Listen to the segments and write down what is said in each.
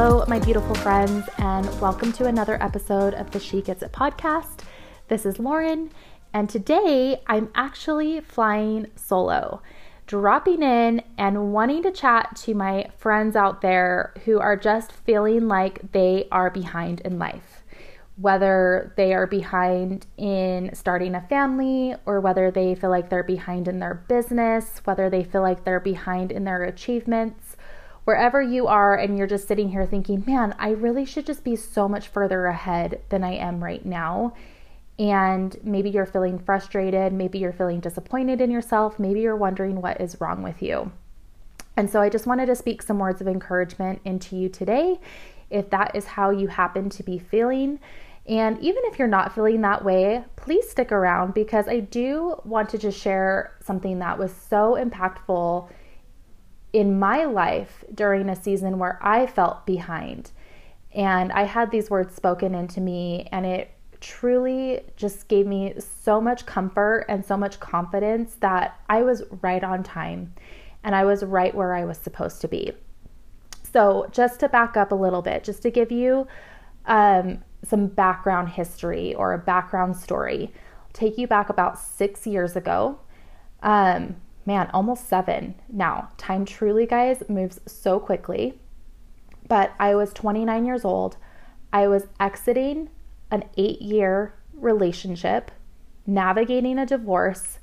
Hello, my beautiful friends, and welcome to another episode of the She Gets It podcast. This is Lauren, and today I'm actually flying solo, dropping in and wanting to chat to my friends out there who are just feeling like they are behind in life. Whether they are behind in starting a family, or whether they feel like they're behind in their business, whether they feel like they're behind in their achievements wherever you are and you're just sitting here thinking, man, I really should just be so much further ahead than I am right now. And maybe you're feeling frustrated, maybe you're feeling disappointed in yourself, maybe you're wondering what is wrong with you. And so I just wanted to speak some words of encouragement into you today if that is how you happen to be feeling. And even if you're not feeling that way, please stick around because I do want to just share something that was so impactful in my life during a season where I felt behind. And I had these words spoken into me, and it truly just gave me so much comfort and so much confidence that I was right on time and I was right where I was supposed to be. So, just to back up a little bit, just to give you um, some background history or a background story, take you back about six years ago. Um, man, almost seven now. Time truly, guys, moves so quickly. But I was 29 years old. I was exiting an eight year relationship, navigating a divorce.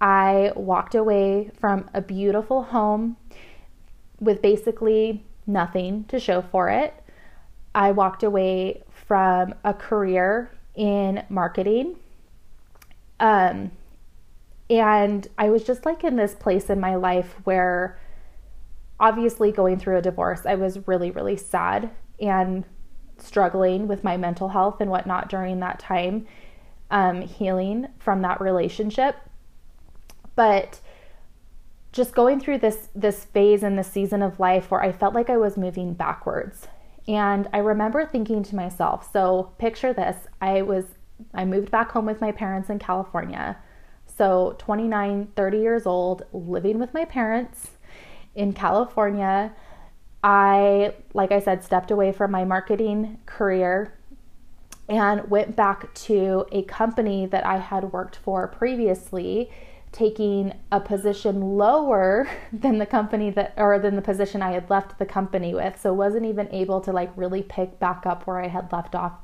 I walked away from a beautiful home with basically nothing to show for it. I walked away from a career in marketing. Um, and I was just like in this place in my life where obviously going through a divorce, I was really, really sad and struggling with my mental health and whatnot during that time, um, healing from that relationship. But just going through this this phase and this season of life where I felt like I was moving backwards. And I remember thinking to myself, so picture this, I was I moved back home with my parents in California. So, 29, 30 years old, living with my parents in California. I, like I said, stepped away from my marketing career and went back to a company that I had worked for previously, taking a position lower than the company that, or than the position I had left the company with. So, wasn't even able to like really pick back up where I had left off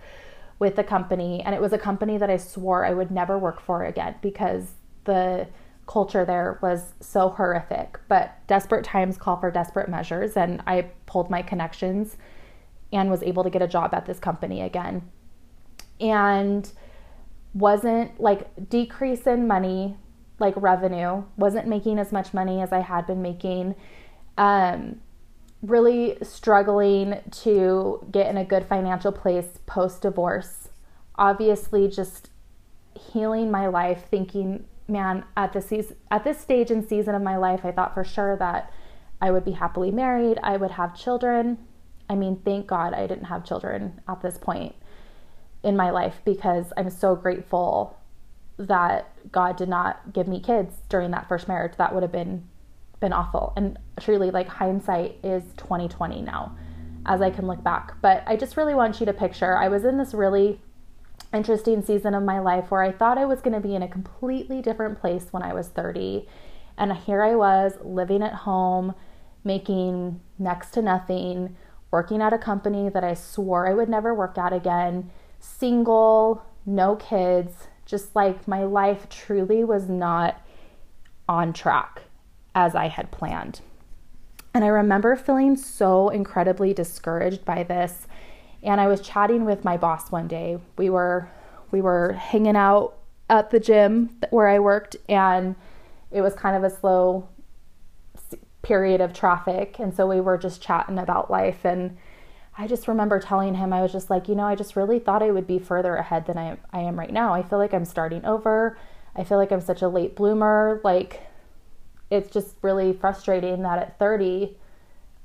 with the company. And it was a company that I swore I would never work for again because the culture there was so horrific. But desperate times call for desperate measures, and I pulled my connections and was able to get a job at this company again. And wasn't like decrease in money, like revenue, wasn't making as much money as I had been making. Um, really struggling to get in a good financial place post divorce. Obviously, just healing my life, thinking man, at this season, at this stage and season of my life, I thought for sure that I would be happily married, I would have children. I mean, thank God I didn't have children at this point in my life because I'm so grateful that God did not give me kids during that first marriage. That would have been been awful. And truly like hindsight is 2020 now as I can look back. But I just really want you to picture I was in this really interesting season of my life where I thought I was going to be in a completely different place when I was 30. And here I was living at home, making next to nothing, working at a company that I swore I would never work at again, single, no kids, just like my life truly was not on track as I had planned. And I remember feeling so incredibly discouraged by this and I was chatting with my boss one day. We were we were hanging out at the gym where I worked and it was kind of a slow period of traffic and so we were just chatting about life and I just remember telling him I was just like, you know, I just really thought I would be further ahead than I I am right now. I feel like I'm starting over. I feel like I'm such a late bloomer. Like it's just really frustrating that at 30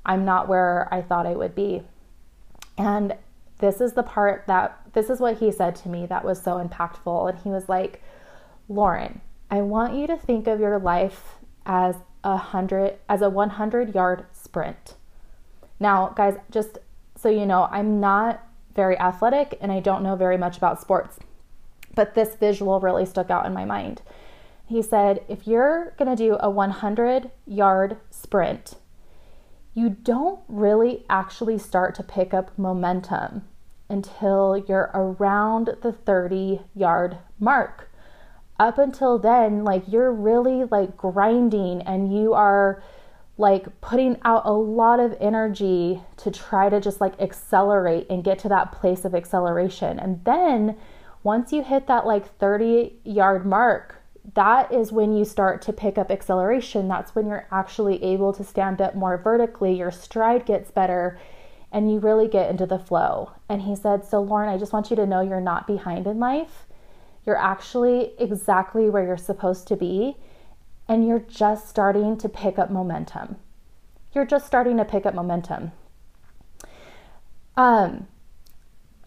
I'm not where I thought I would be. And this is the part that this is what he said to me that was so impactful. And he was like, Lauren, I want you to think of your life as a hundred as a 100 yard sprint. Now, guys, just So, you know, I'm not very athletic and I don't know very much about sports, but this visual really stuck out in my mind. He said, if you're going to do a 100 yard sprint, you don't really actually start to pick up momentum until you're around the 30 yard mark. Up until then, like you're really like grinding and you are like putting out a lot of energy to try to just like accelerate and get to that place of acceleration. And then once you hit that like 30 yard mark, that is when you start to pick up acceleration. That's when you're actually able to stand up more vertically. Your stride gets better and you really get into the flow. And he said, So, Lauren, I just want you to know you're not behind in life. You're actually exactly where you're supposed to be. And you're just starting to pick up momentum. You're just starting to pick up momentum. Um,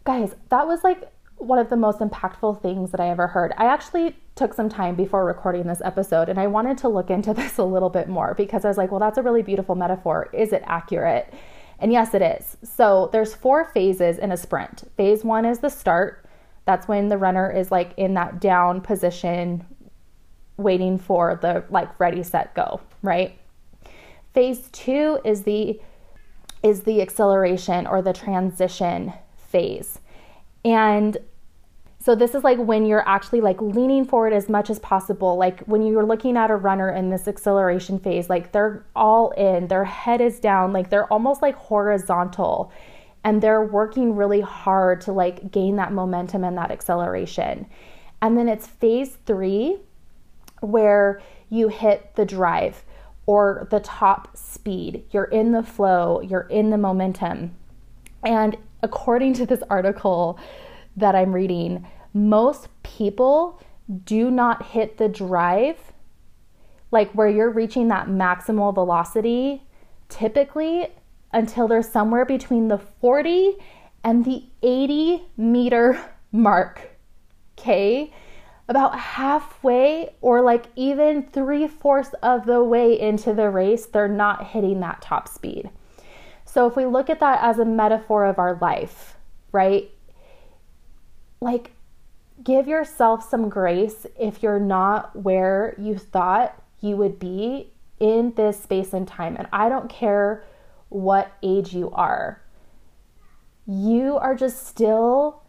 guys, that was like one of the most impactful things that I ever heard. I actually took some time before recording this episode and I wanted to look into this a little bit more because I was like, well, that's a really beautiful metaphor. Is it accurate? And yes, it is. So there's four phases in a sprint. Phase one is the start. That's when the runner is like in that down position, waiting for the like ready, set, go, right? Phase two is the is the acceleration or the transition phase. And so this is like when you're actually like leaning forward as much as possible. Like when you're looking at a runner in this acceleration phase, like they're all in, their head is down, like they're almost like horizontal and they're working really hard to like gain that momentum and that acceleration. And then it's phase 3 where you hit the drive or the top speed. You're in the flow, you're in the momentum. And according to this article, that I'm reading, most people do not hit the drive, like where you're reaching that maximal velocity, typically until they're somewhere between the 40 and the 80 meter mark. Okay. About halfway, or like even three fourths of the way into the race, they're not hitting that top speed. So, if we look at that as a metaphor of our life, right? Like give yourself some grace if you're not where you thought you would be in this space and time. And I don't care what age you are, you are just still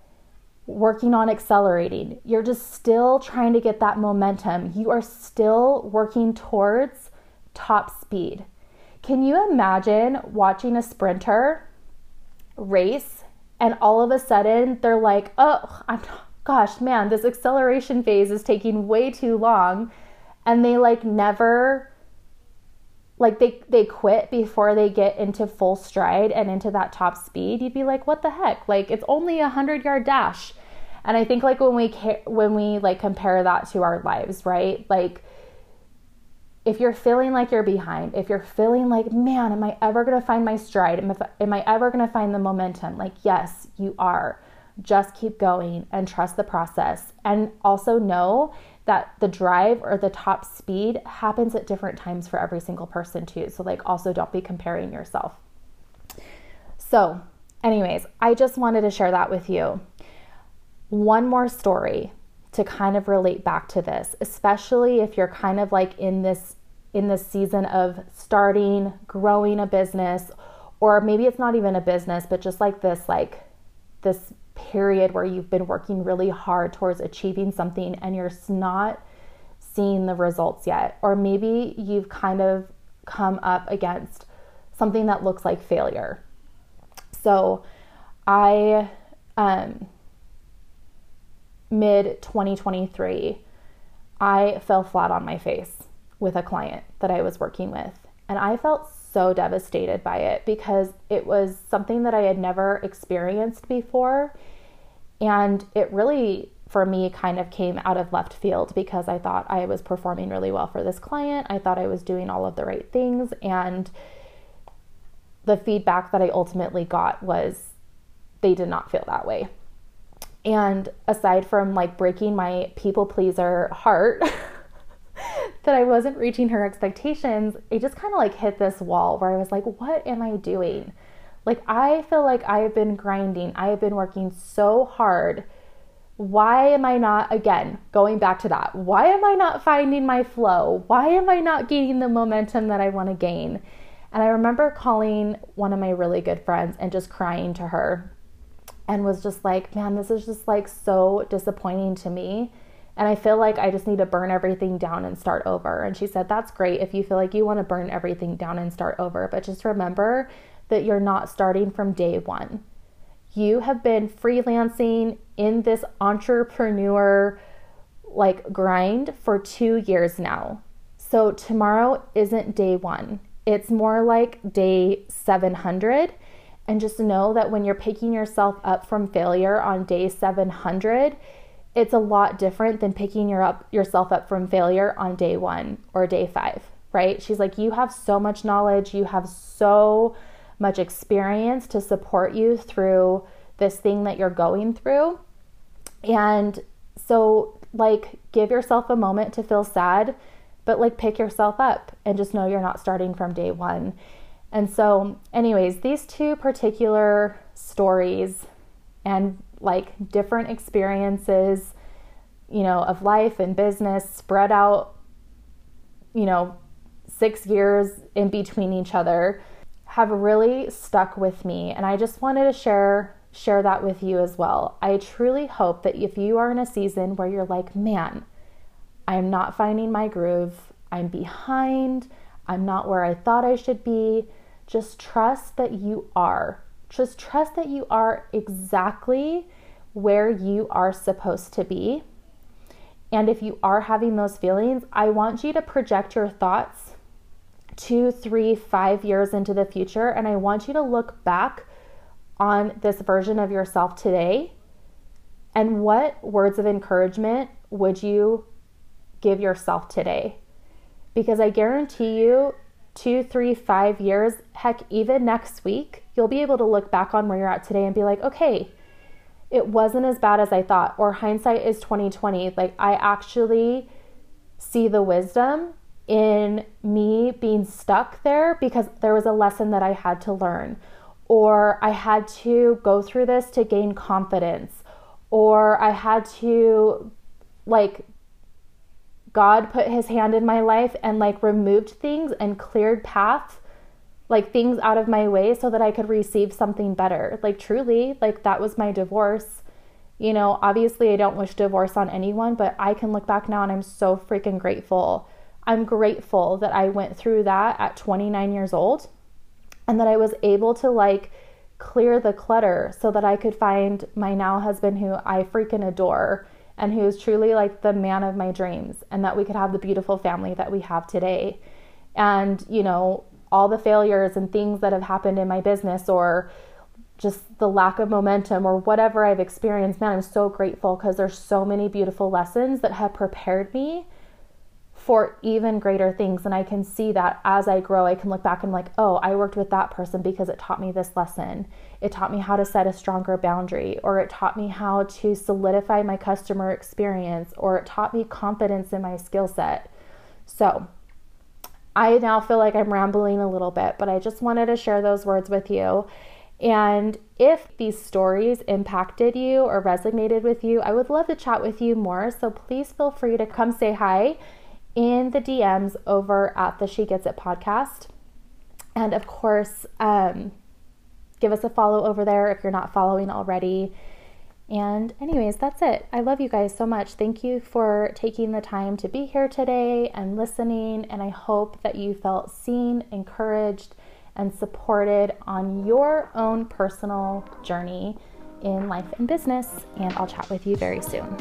working on accelerating. You're just still trying to get that momentum. You are still working towards top speed. Can you imagine watching a sprinter race and all of a sudden they're like, oh, I'm, gosh, man, this acceleration phase is taking way too long. And they like never, like they, they quit before they get into full stride and into that top speed. You'd be like, what the heck? Like it's only a hundred yard dash. And I think like when we, when we like compare that to our lives, right? Like, if you're feeling like you're behind, if you're feeling like, man, am I ever going to find my stride? Am, am I ever going to find the momentum? Like, yes, you are. Just keep going and trust the process. And also know that the drive or the top speed happens at different times for every single person, too. So, like, also don't be comparing yourself. So, anyways, I just wanted to share that with you. One more story to kind of relate back to this, especially if you're kind of like in this in this season of starting, growing a business, or maybe it's not even a business, but just like this like this period where you've been working really hard towards achieving something and you're not seeing the results yet. Or maybe you've kind of come up against something that looks like failure. So I um mid 2023, I fell flat on my face with a client that I was working with. And I felt so devastated by it because it was something that I had never experienced before. And it really, for me, kind of came out of left field because I thought I was performing really well for this client. I thought I was doing all of the right things. And the feedback that I ultimately got was they did not feel that way. And aside from like breaking my people pleaser heart that I wasn't reaching her expectations, it just kind of like hit this wall where I was like, what am I doing? Like, I feel like I have been grinding, I have been working so hard. Why am I not, again, going back to that, why am I not finding my flow? Why am I not gaining the momentum that I want to gain? And I remember calling one of my really good friends and just crying to her and was just like, man, this is just like so disappointing to me. And I feel like I just need to burn everything down and start over. And she said, That's great if you feel like you want to burn everything down and start over. But just remember that you're not starting from day one. You have been freelancing in this entrepreneur like grind for two years now. So tomorrow isn't day one, it's more like day 700. And just know that when you're picking yourself up from failure on day 700, it's a lot different than picking your up yourself up from failure on day 1 or day 5, right? She's like you have so much knowledge, you have so much experience to support you through this thing that you're going through. And so like give yourself a moment to feel sad, but like pick yourself up and just know you're not starting from day 1. And so anyways, these two particular stories and like different experiences, you know, of life and business spread out, you know, six years in between each other have really stuck with me. And I just wanted to share share that with you as well. I truly hope that if you are in a season where you're like, man, I'm not finding my groove, I'm behind, I'm not where I thought I should be, just trust that you are. Just trust that you are exactly where you are supposed to be. And if you are having those feelings, I want you to project your thoughts two, three, five years into the future. And I want you to look back on this version of yourself today. And what words of encouragement would you give yourself today? Because I guarantee you, two, three, five years, heck, even next week, you'll be able to look back on where you're at today and be like, okay, it wasn't as bad as I thought, or hindsight is 2020. Like, I actually see the wisdom in me being stuck there because there was a lesson that I had to learn, or I had to go through this to gain confidence, or I had to, like, God put his hand in my life and like removed things and cleared paths, like things out of my way so that I could receive something better. Like truly, like that was my divorce. You know, obviously I don't wish divorce on anyone, but I can look back now and I'm so freaking grateful. I'm grateful that I went through that at 29 years old and that I was able to like clear the clutter so that I could find my now husband who I freaking adore and who is truly like the man of my dreams, and that we could have the beautiful family that we have today. And, you know, all the failures and things that have happened in my business or just the lack of momentum or whatever I've experienced, man, I'm so grateful because there's so many beautiful lessons that have prepared me for even greater things. And I can see that as I grow, I can look back and like, oh, I worked with that person because it taught me this lesson. It taught me how to set a stronger boundary, or it taught me how to solidify my customer experience, or it taught me confidence in my skill set. So I now feel like I'm rambling a little bit, but I just wanted to share those words with you. And if these stories impacted you or resonated with you, I would love to chat with you more. So please feel free to come say hi in the DMs over at the She Gets It podcast. And of course, um, give us a follow over there if you're not following already. And, anyways, that's it. I love you guys so much. Thank you for taking the time to be here today and listening. And I hope that you felt seen, encouraged, and supported on your own personal journey in life and business. And I'll chat with you very soon.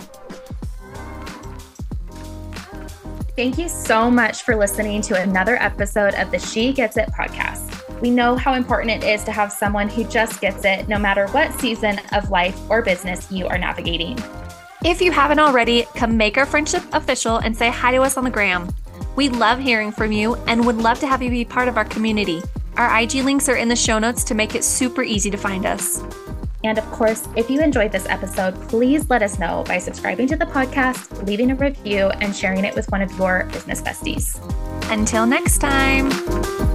Thank you so much for listening to another episode of the She Gets It podcast. We know how important it is to have someone who just gets it, no matter what season of life or business you are navigating. If you haven't already, come make our friendship official and say hi to us on the gram. We love hearing from you and would love to have you be part of our community. Our IG links are in the show notes to make it super easy to find us. And of course, if you enjoyed this episode, please let us know by subscribing to the podcast, leaving a review, and sharing it with one of your business besties. Until next time.